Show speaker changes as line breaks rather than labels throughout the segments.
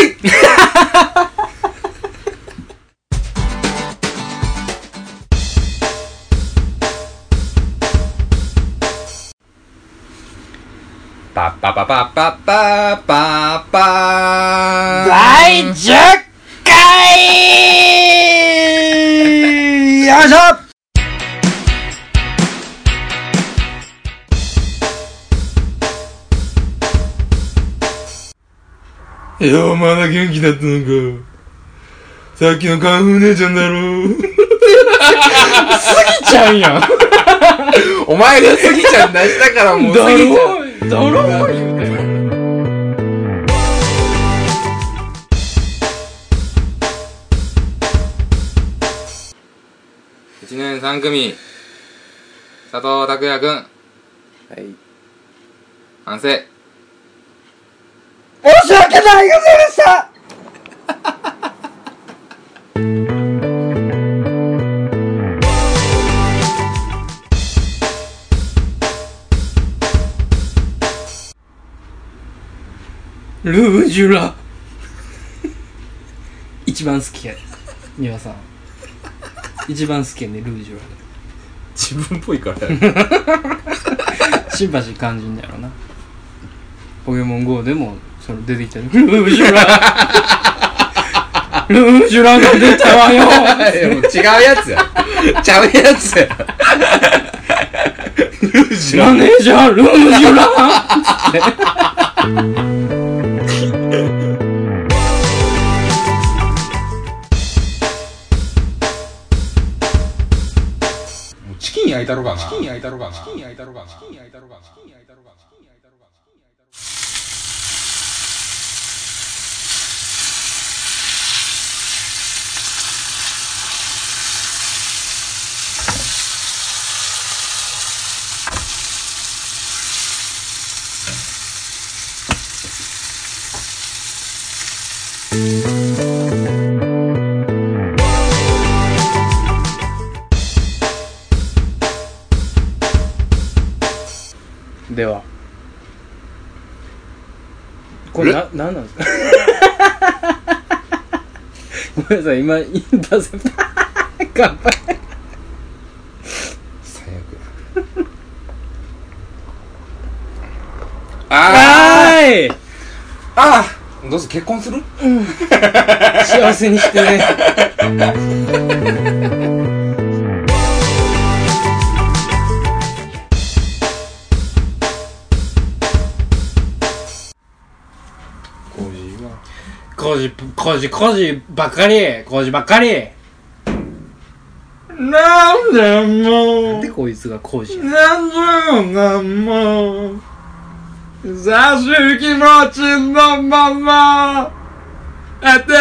い。パッパパパパパパパー
第10回よいしょ
いや、まだ元気だったのか。さっきのカンフー姉ちゃんだろ。
過ぎちゃうやん
お前がスギちゃん出したからもう
だ
スギちゃん。
ろだろ言うて
一年三組。佐藤拓也くん。
はい
反省。
申し訳ないございましたルージュラ。一番好きや美輪さん。一番好きやねルージュラ。
自分っぽいからや
シンパシー感じん だよな。ポケモン GO でもその出てきたねルージュラルージュラが出たわよ
いやもう違うやつや。ちゃうやつや。ルージュ
マネージャールージュラ
チキン焼いたろかな。チキン焼いたろかな。チキン焼いたろかな。チキン焼いたろかな。チキン焼いたろかな。チキン焼いたろかな。チキン焼いたろかな。
れな何なんですか？ごめんなさい今インターセプター乾杯
最悪や。あ
はい。
ーあー。どうせ結婚する？
幸せにしてね
事
工事工事ばっかり。工事ばっかり。
なんでも。
でこいつが工事
何十年も優しい気持ちのまま。当てるよ。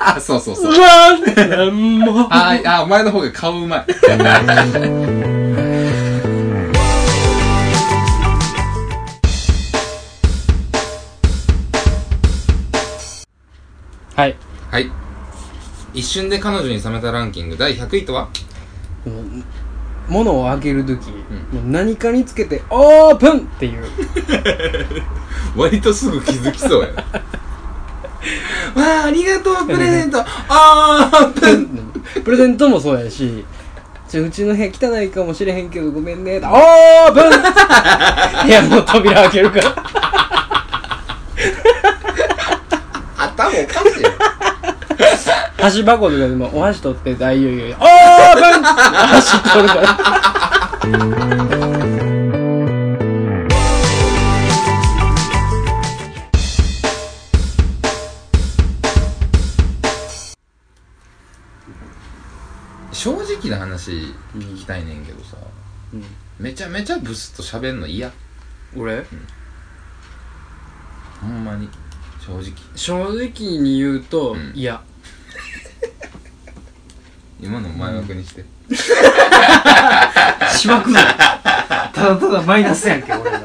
あ、そうそうそう。
何年も。
あーあ、お前の方が顔うまい。
はい。
はい。一瞬で彼女に冷めたランキング第100位とは？
もう物を開けるとき、もう何かにつけてオープンっていう。
割とすぐ気づきそうやな。わあ、ありがとう、プレゼント。あープン
プレゼントもそうやしちょうちの部屋汚いかもしれへんけどごめんね。オープン。部屋の扉開けるから
頭おかしいよ。
箸箱とかでもお箸取って大いよいよ。いよオー箸取るから。
正直な話聞きたいねんけどさ、
うん。
めちゃめちゃブスと喋んの嫌。
俺？
ほんまに。正直。
正直に言うと、
うん。
いや
今の前枠にして、
しばくぞただただマイナスやんけ俺が。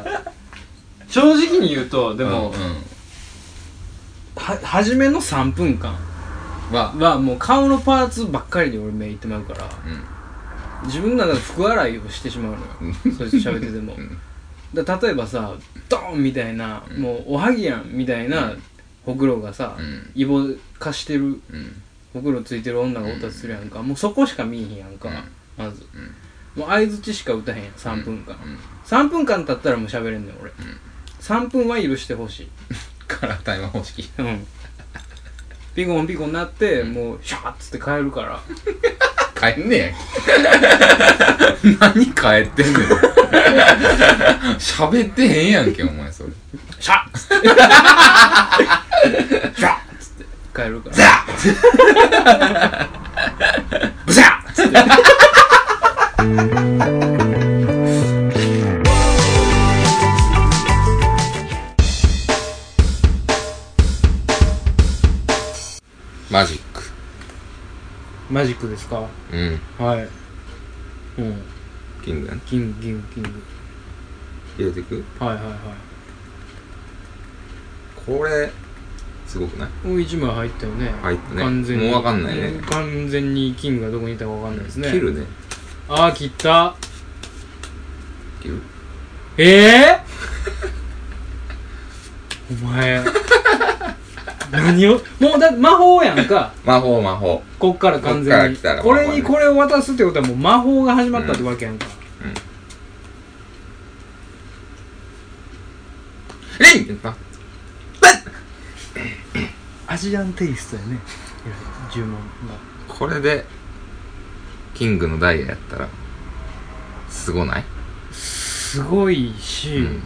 正直に言うとでも、
うんうん。
は初めの3分間
は
はもう顔のパーツばっかりで俺目いってまうから
うん。
自分の中で福洗いをしてしまうのよ。そいつ喋ってても。
うん。
だ例えばさドーンみたいな、
うん。
もうおはぎやんみたいな、
うん。
ほくろがさ、
うん。
イボ化してる
うん
ほくろついてる女がおったとするやんか、もうそこしか見えへんやんか、まず。
うん。
もう相づちしか打たへんやん3分間、
うん。
3分間経ったらもう喋れんねん俺、
ん。
3分は許してほしい。
カラータイマー方式。
うん。ピコンピコンなって、もうシャーッつって帰るから。
帰んねや。何帰ってんねん。喋ってへんやんけお前それ。
シャッシャッつって帰るから。
ザッ！つってマジック。
マジックですか？
うん。
はい。うん。
キングやね
キングキングキング。
入れていく？
はいはいはい。
これすごくない？
もう1枚入ったよね。
入ったね。
完全に。
もうわかんないね。
完全にキングがどこにいたかわかんないですね。
切るね。
ああ切った。
切る。
ええ お前。何を？もうだ魔法やんか。
魔法魔法。
こっから完全に。
来たら
これにこれを渡すってことはもう魔法が始まったってわけやんか、
リンって言った
アジアンテイストやね。呪文が。
これでキングのダイヤやったらすごない？
すごいし、
うん。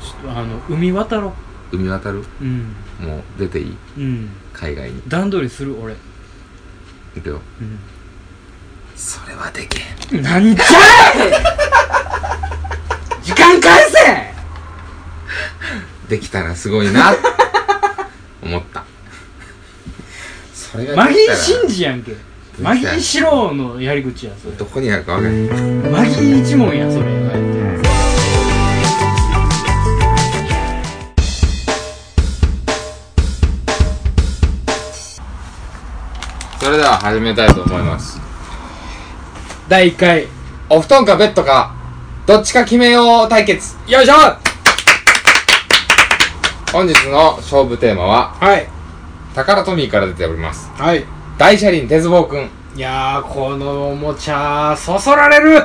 ちょっとあの海渡ろ
海渡る？
ううん。
もう出ていい？
うん。
海外に？
段取りする俺。
行くよ。
うん。
それはできへん。
なんじゃい時間返せ
できたらすごいな。思った。それが
マギー
できたら。
真治やんけ。マギー四郎のやり口やそれ。
どこにあるか分かんない。
マギー一門やそれ。
それでは始めたいと思います。
第1回。
お布団かベッドかどっちか決めよう対決。
よいしょ
本日の勝負テーマは
はい。
タカラトミーから出ております。
はい。
大車輪鉄棒くん。
いやーこのおもちゃそそられる。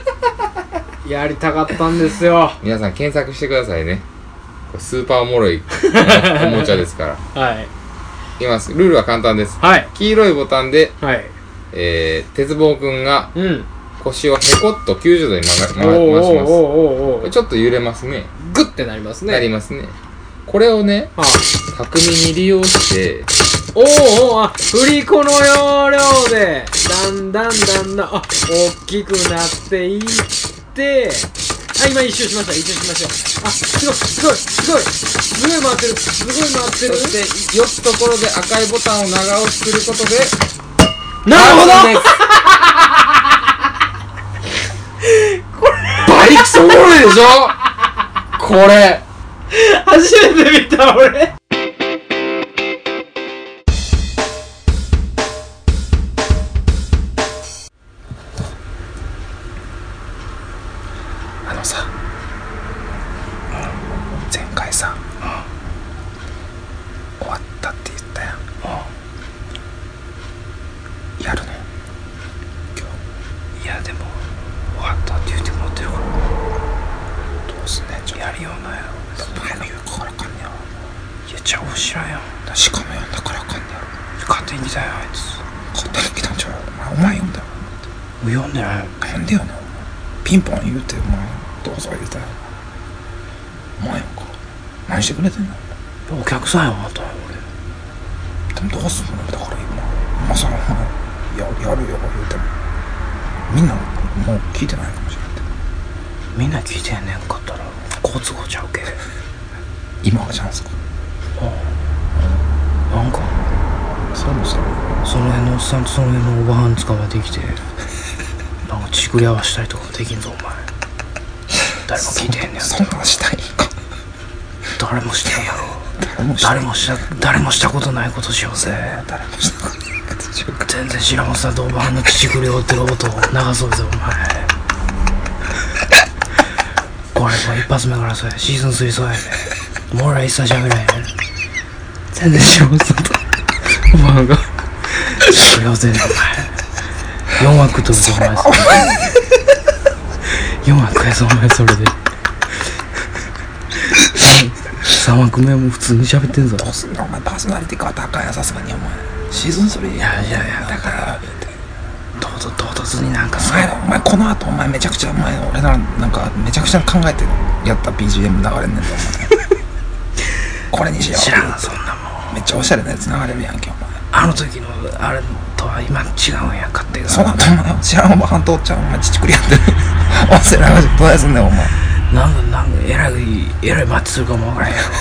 やりたかったんですよ。
皆さん検索してくださいね。スーパーおもろい おもちゃですから。
はい。
いきます。ルールは簡単です。
はい。
黄色いボタンで、
はい。
えー、鉄棒くんが
うん。
腰をへこっと90度に曲が回します。ちょっと揺れますね。
グッてなりますね。
なりますねこれをね
あ。
巧みに利用して
おーおーあ振り子の要領でだんだんだんだんあ大きくなっていってあ今一周しました一周しましたあすごいすごいすごい。すごい回ってるすごい回ってる。
そして4つところで赤いボタンを長押しすることで
なるほど。
完成ですバリクソおもろいでしょ？これ
初めて見た俺。
勝手に来たよあいつ。勝手に来たんちゃうお前お前読んだよ。読んでない読んでよねピンポン言うてお前どうぞ言うたよお前やんか何してくれてんの？
お客さんやまた
でもどうすんの？だから今。今さらお前ややるよ言うても。みんなもう聞いてないかもしれんて。
みんな聞いてんねんかったら好都合ちゃうけ。
今がチャンスか。
なんか
それもさ
その辺のおっさんとその辺のおばはん捕まえてきて。なんかちくり合わしたりとかできんぞお前。誰も聞いてへんねん
そんなんしたいんか？
誰もしてへんやろ。
誰もした
誰もした誰もしたことないことしようぜ。
誰もしたことないことしようか。
全然知らんさんとおばはんのちくりをってる音を流そうぜお前。
お前一発目からそうや。シーズン3そうやね。もう俺ら一切喋らへん。全然仕事とお前がそれを全部お前4枠取るぞお前それ4枠やぞお前それで。3枠目はもう普通に喋ってんぞ。
どうすんのお前パーソナリティかんやさすがにお前。シーズン3
いやいやいやだから唐突唐突になんか
お前お前この後お前めちゃくちゃお前俺らなんかめちゃくちゃ考えてやった BGM 流れんねんでお前。これにしよう。
知らんそんなもん。
めっちゃおしゃれなやつ流れるやんけお前
あの時のあれとは今違うんや勝手が。
その後お前知らんおばはんとおっちゃんお前乳くりやってる。音声流してどうやすんねんお前。
なんかなんかえらいえらいマッチするかもわからへんやろお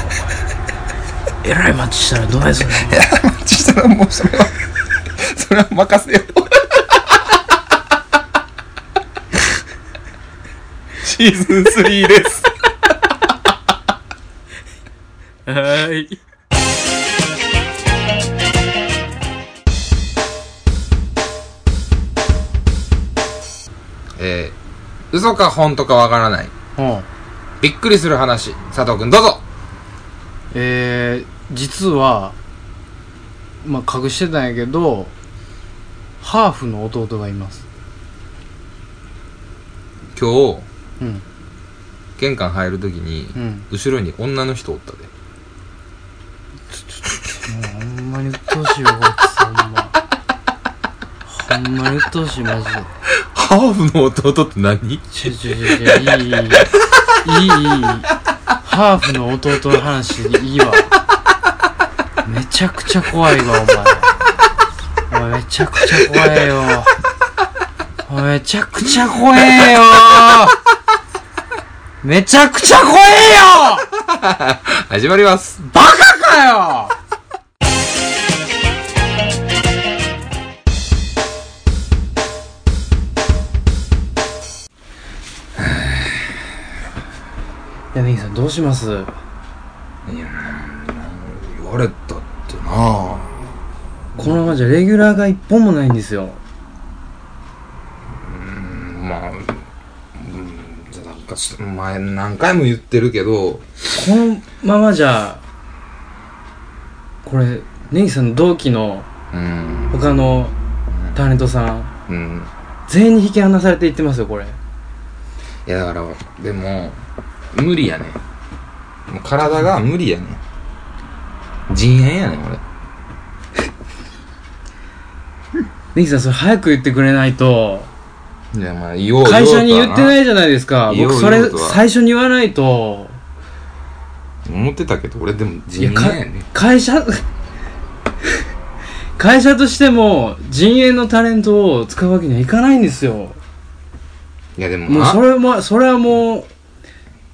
前えらいマッチしたらどうやすんの？
いやマッチしたらもうそれはそれは任せよう。シーズン3です。
はい
えー、嘘か本当かわからない。
うん。
びっくりする話。佐藤君どうぞ。
えー、実はまあ隠してたんやけどハーフの弟がいます。
今日
うん。
玄関入るときに、
うん。
後ろに女の人おったで。
もうほんまに鬱陶しいよこいつほんま。ほんまに鬱陶しいマジで
ハーフの弟って何、
いい、いい、いい、ハーフの弟の話でいいわ。めちゃくちゃ怖いわ、お前。お前めちゃくちゃ怖いよ。めちゃくちゃ怖えよ。めちゃくちゃ怖えよ
始まります。
バカかよ柳さんどうします？
いや言われたってな。
このままじゃレギュラーが一本もないんですよ。
まあうんじゃあなんかし前何回も言ってるけど。
このままじゃこれネギさんの同期の
うん。
他のタレントさん
うん。
全員に引き離されていってますよこれ。
いやだからでも無理やね。もう体が無理やね陣営やね俺
ネギさんそれ早く言ってくれないと。
いやまあ言おう
会社に言ってない
い
じゃないですか。
言おう
僕それ
言おうとは。
最初に言わないと。
思ってたけど俺でも
い
陣
やか
営やね
会社 会社としても陣営のタレントを使うわけにはいかないんですよ。
いやでも
もう
な
それもそれはも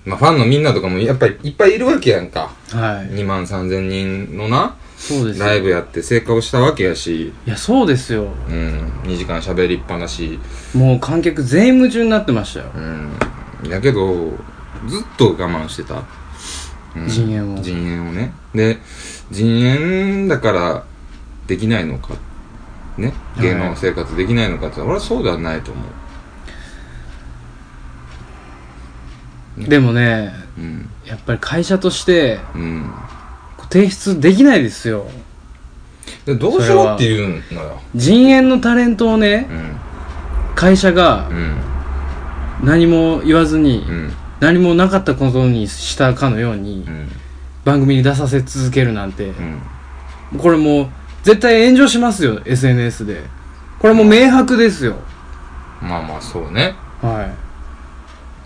まあ、ファンのみんなとかもやっぱりいっぱいいるわけやんか。
うはい。
2万3000人のな
そうですよ。
ライブやって成果をしたわけやし。
いやそうですよ。
うん。2時間喋りっぱなし。
もう観客全員夢中になってましたよ。
うん。やけどずっと我慢してた、うん。
陣営を。
陣営をね。で陣営だからできないのか。ね。芸能生活できないのかって俺はそうではないと思う
でもね
うん。
やっぱり会社として
うん。
提出できないですよ。
でどうしようっていうのよ。
陣営のタレントをね
うん。
会社が
うん。
何も言わずに
うん。
何もなかったことにしたかのように
うん。
番組に出させ続けるなんて。
うん。
これもう絶対炎上しますよ SNS で。これもう明白ですよ。
まあまあそうね。
は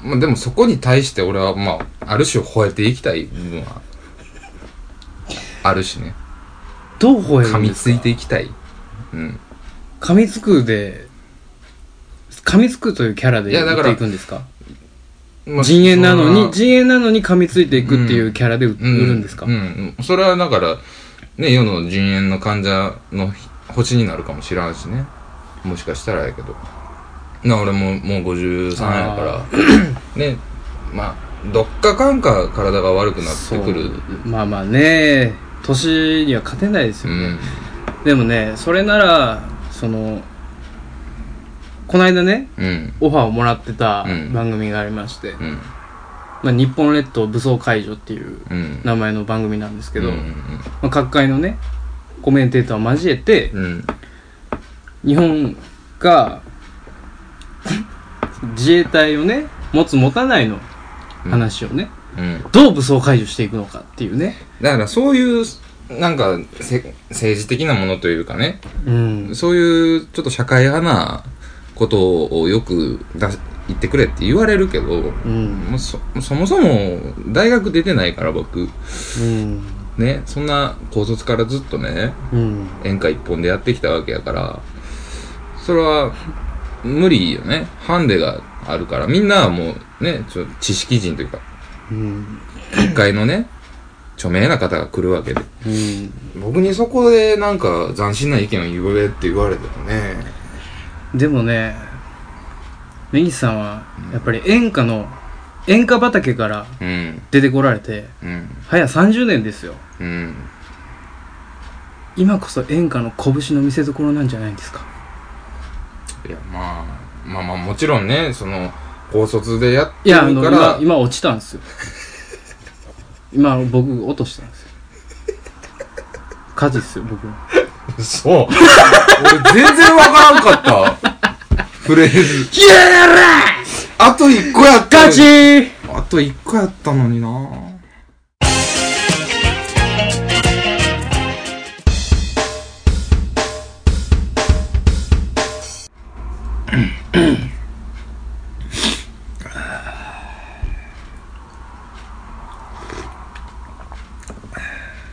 まあでもそこに対して俺はまあある種吠えていきたい部分はあるしね。
いどう吠える
噛みついていきたい。うん。
噛みつくで噛みつくというキャラで言って
い
くんですか？
まあ
陣営なのに陣営なのに噛みついていくっていうキャラで売売るんですか、
うん、うん。それはだからね世の陣営の患者の星になるかもしらんしね。もしかしたらやけどな俺ももう53やから。ね まあどっかかんか体が悪くなってくる。
まあまあね。年には勝てないですよね、
うん。
でもねそれならそのこの間ね
うん。
オファーをもらってた
うん。
番組がありまして、
うん。
まあ、日本列島武装解除っていう
うん。
名前の番組なんですけど、
うん
まあ、各界のねコメンテーターを交えて
うんうん。
日本が自衛隊をね持つ持たないの話をね、
うん。
どう武装解除していくのかっていうね。
だからそういうなんかせ政治的なものというかね。
うん。
そういうちょっと社会派なことをよく出し言ってくれって言われるけど、
うん。
もうそそもそも大学出てないから僕。
うん。
ねそんな高卒からずっとね
うん。
演歌一本でやってきたわけやからそれは無理よね。ハンデがあるから。みんなはもうねちょ知識人というか
うん。
一回のね著名な方が来るわけで。
うん。
僕にそこでなんか斬新な意見を言えって言われてもね。
でもね根岸さんはやっぱり演歌の演歌畑から
うん。
出てこられて
うん。
早30年ですよ。
うん。
今こそ演歌の拳の見せ所なんじゃないんですか
いやまあまあまあもちろんねその高卒でやって
いやあの
るから
今今落ちたんですよ。今僕落としたんですよ。火事っすよ僕
そう俺全然わからんかった。フレーズ。あと一個やったの
勝
に
ち
あと一個やったのにな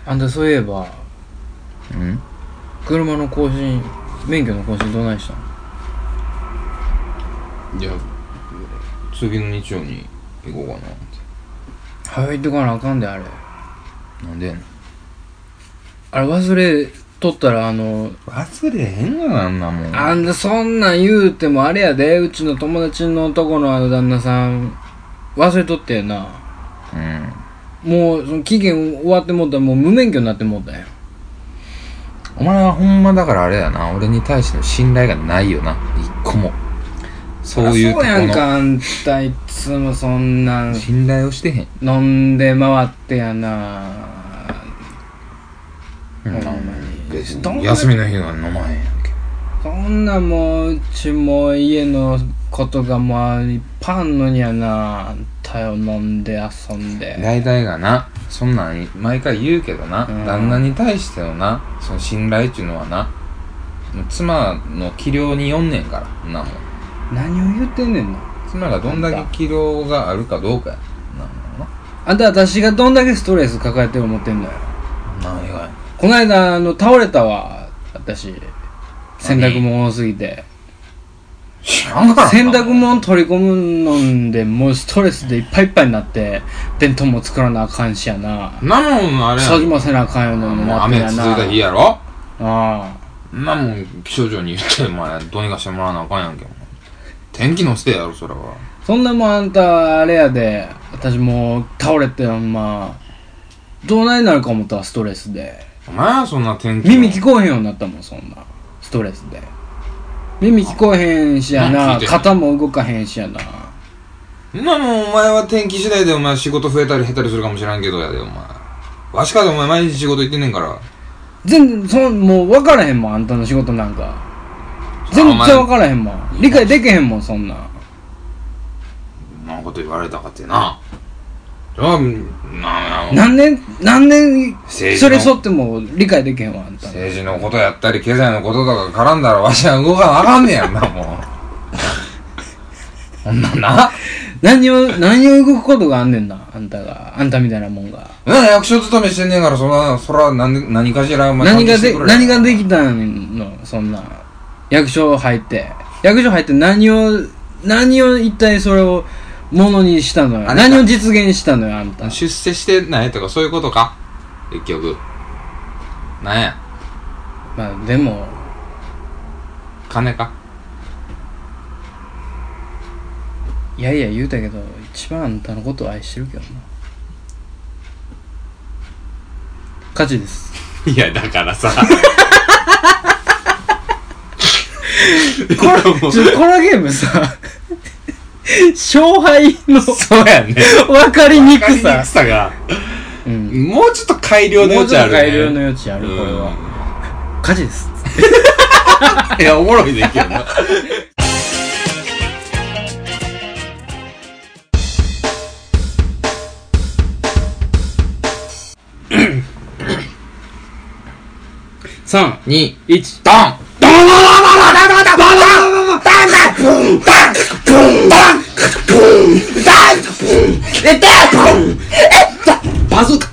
あんたそういえば
うん？
車の更新免許の更新どないしたの？
いや次の日曜に行こうかなって。
早いってかなあかんであれ。
なんでやねん。
あれ忘れとったらあの
忘れへんがなあんなもん。
あんたそんなん言うてもあれやでうちの友達の男のあの旦那さん。忘れとってんな。
うん。
もうその期限終わってもうたらもう無免許になってもうたんや。
お前はほんまだからあれやな。俺に対しての信頼がないよな。一個も。そういうとこ
そうやん
の
かあんたいつもそんなん。
信頼をしてへん。
飲んで回ってやな。
うん。
ほんまに
別
どんな
に休みの日は飲まへんやんけ。
そんなもううちもう家のことがまあいっぱいあんのにやなあんたよ飲んで遊んで。
大体がなそんなん毎回言うけどな、
うん。
旦那に対してのなその信頼っていうのはなもう妻の器量によんねんからそんなも。ん
何を言ってんねんな。
妻がどんだけ器量があるかどうかや。なもん
あんた私がどんだけストレス抱えてる思ってんだよこの間あの倒れたわ私。洗濯物多すぎて。
知らんか
洗濯物取り込むのでもうストレスでいっぱいいっぱいになって弁当も作らなあかんしやな。
なもんあれや
掃除もせなあかんようなの
もう
もあってやな。
雨続いた日やろ
あ。
んなもん気象庁に言ってお前どうにかしてもらわなあかんやんけお前天気のせいやろそれは。
あそんなもんあんたあれやで。私もう倒れてまあどうないになるか思ったわストレスで
お前はそんな天気。の
耳聞こえへんようになったもんそんな。ストレスで。耳聞こえへんしやな。肩も動かへんしやな。
そんなもんお前は天気次第でお前仕事増えたり減ったりするかもしらんけどやでお前。わしかでお前毎日仕事行ってんねんから。
全然そんもう分からへんもんあんたの仕事なんか。全然分からへんもん。理解できへんもんそんな。ん
そんなこと言われたかってなあなな
何年何年それ沿っても理解できへんわあんた。
政治のことやったり経済のこととか絡んだらわしは動かなあかんねやんなもう。ほんなんな。
何を何を動くことがあんねんなあんたが。あんたみたいなもんが。
な役所勤めしてんねんからそらそら何で何かしらお前
何がで何ができたの？そんな。役所入って。役所入って何を何を一体それをものにしたのよ。
あれか
何を実現したのよあんた。
出世してないとかそういうことか？結局。なんや？
まあでも。
金か？
いやいや言うたけど一番あんたのことを愛してるけどな。勝ちです。
いやだからさ。
これちょこのゲームさ勝敗の
そうやね。
分かりにくさ
分かりにく。さが、
うん。
もうちょっと改良の
もうちょっと
余地あるね。
改良の余地ある、これは。火事です。
いや、おもろいでいけどな。
3、
2、
1。
ドン
バズーカ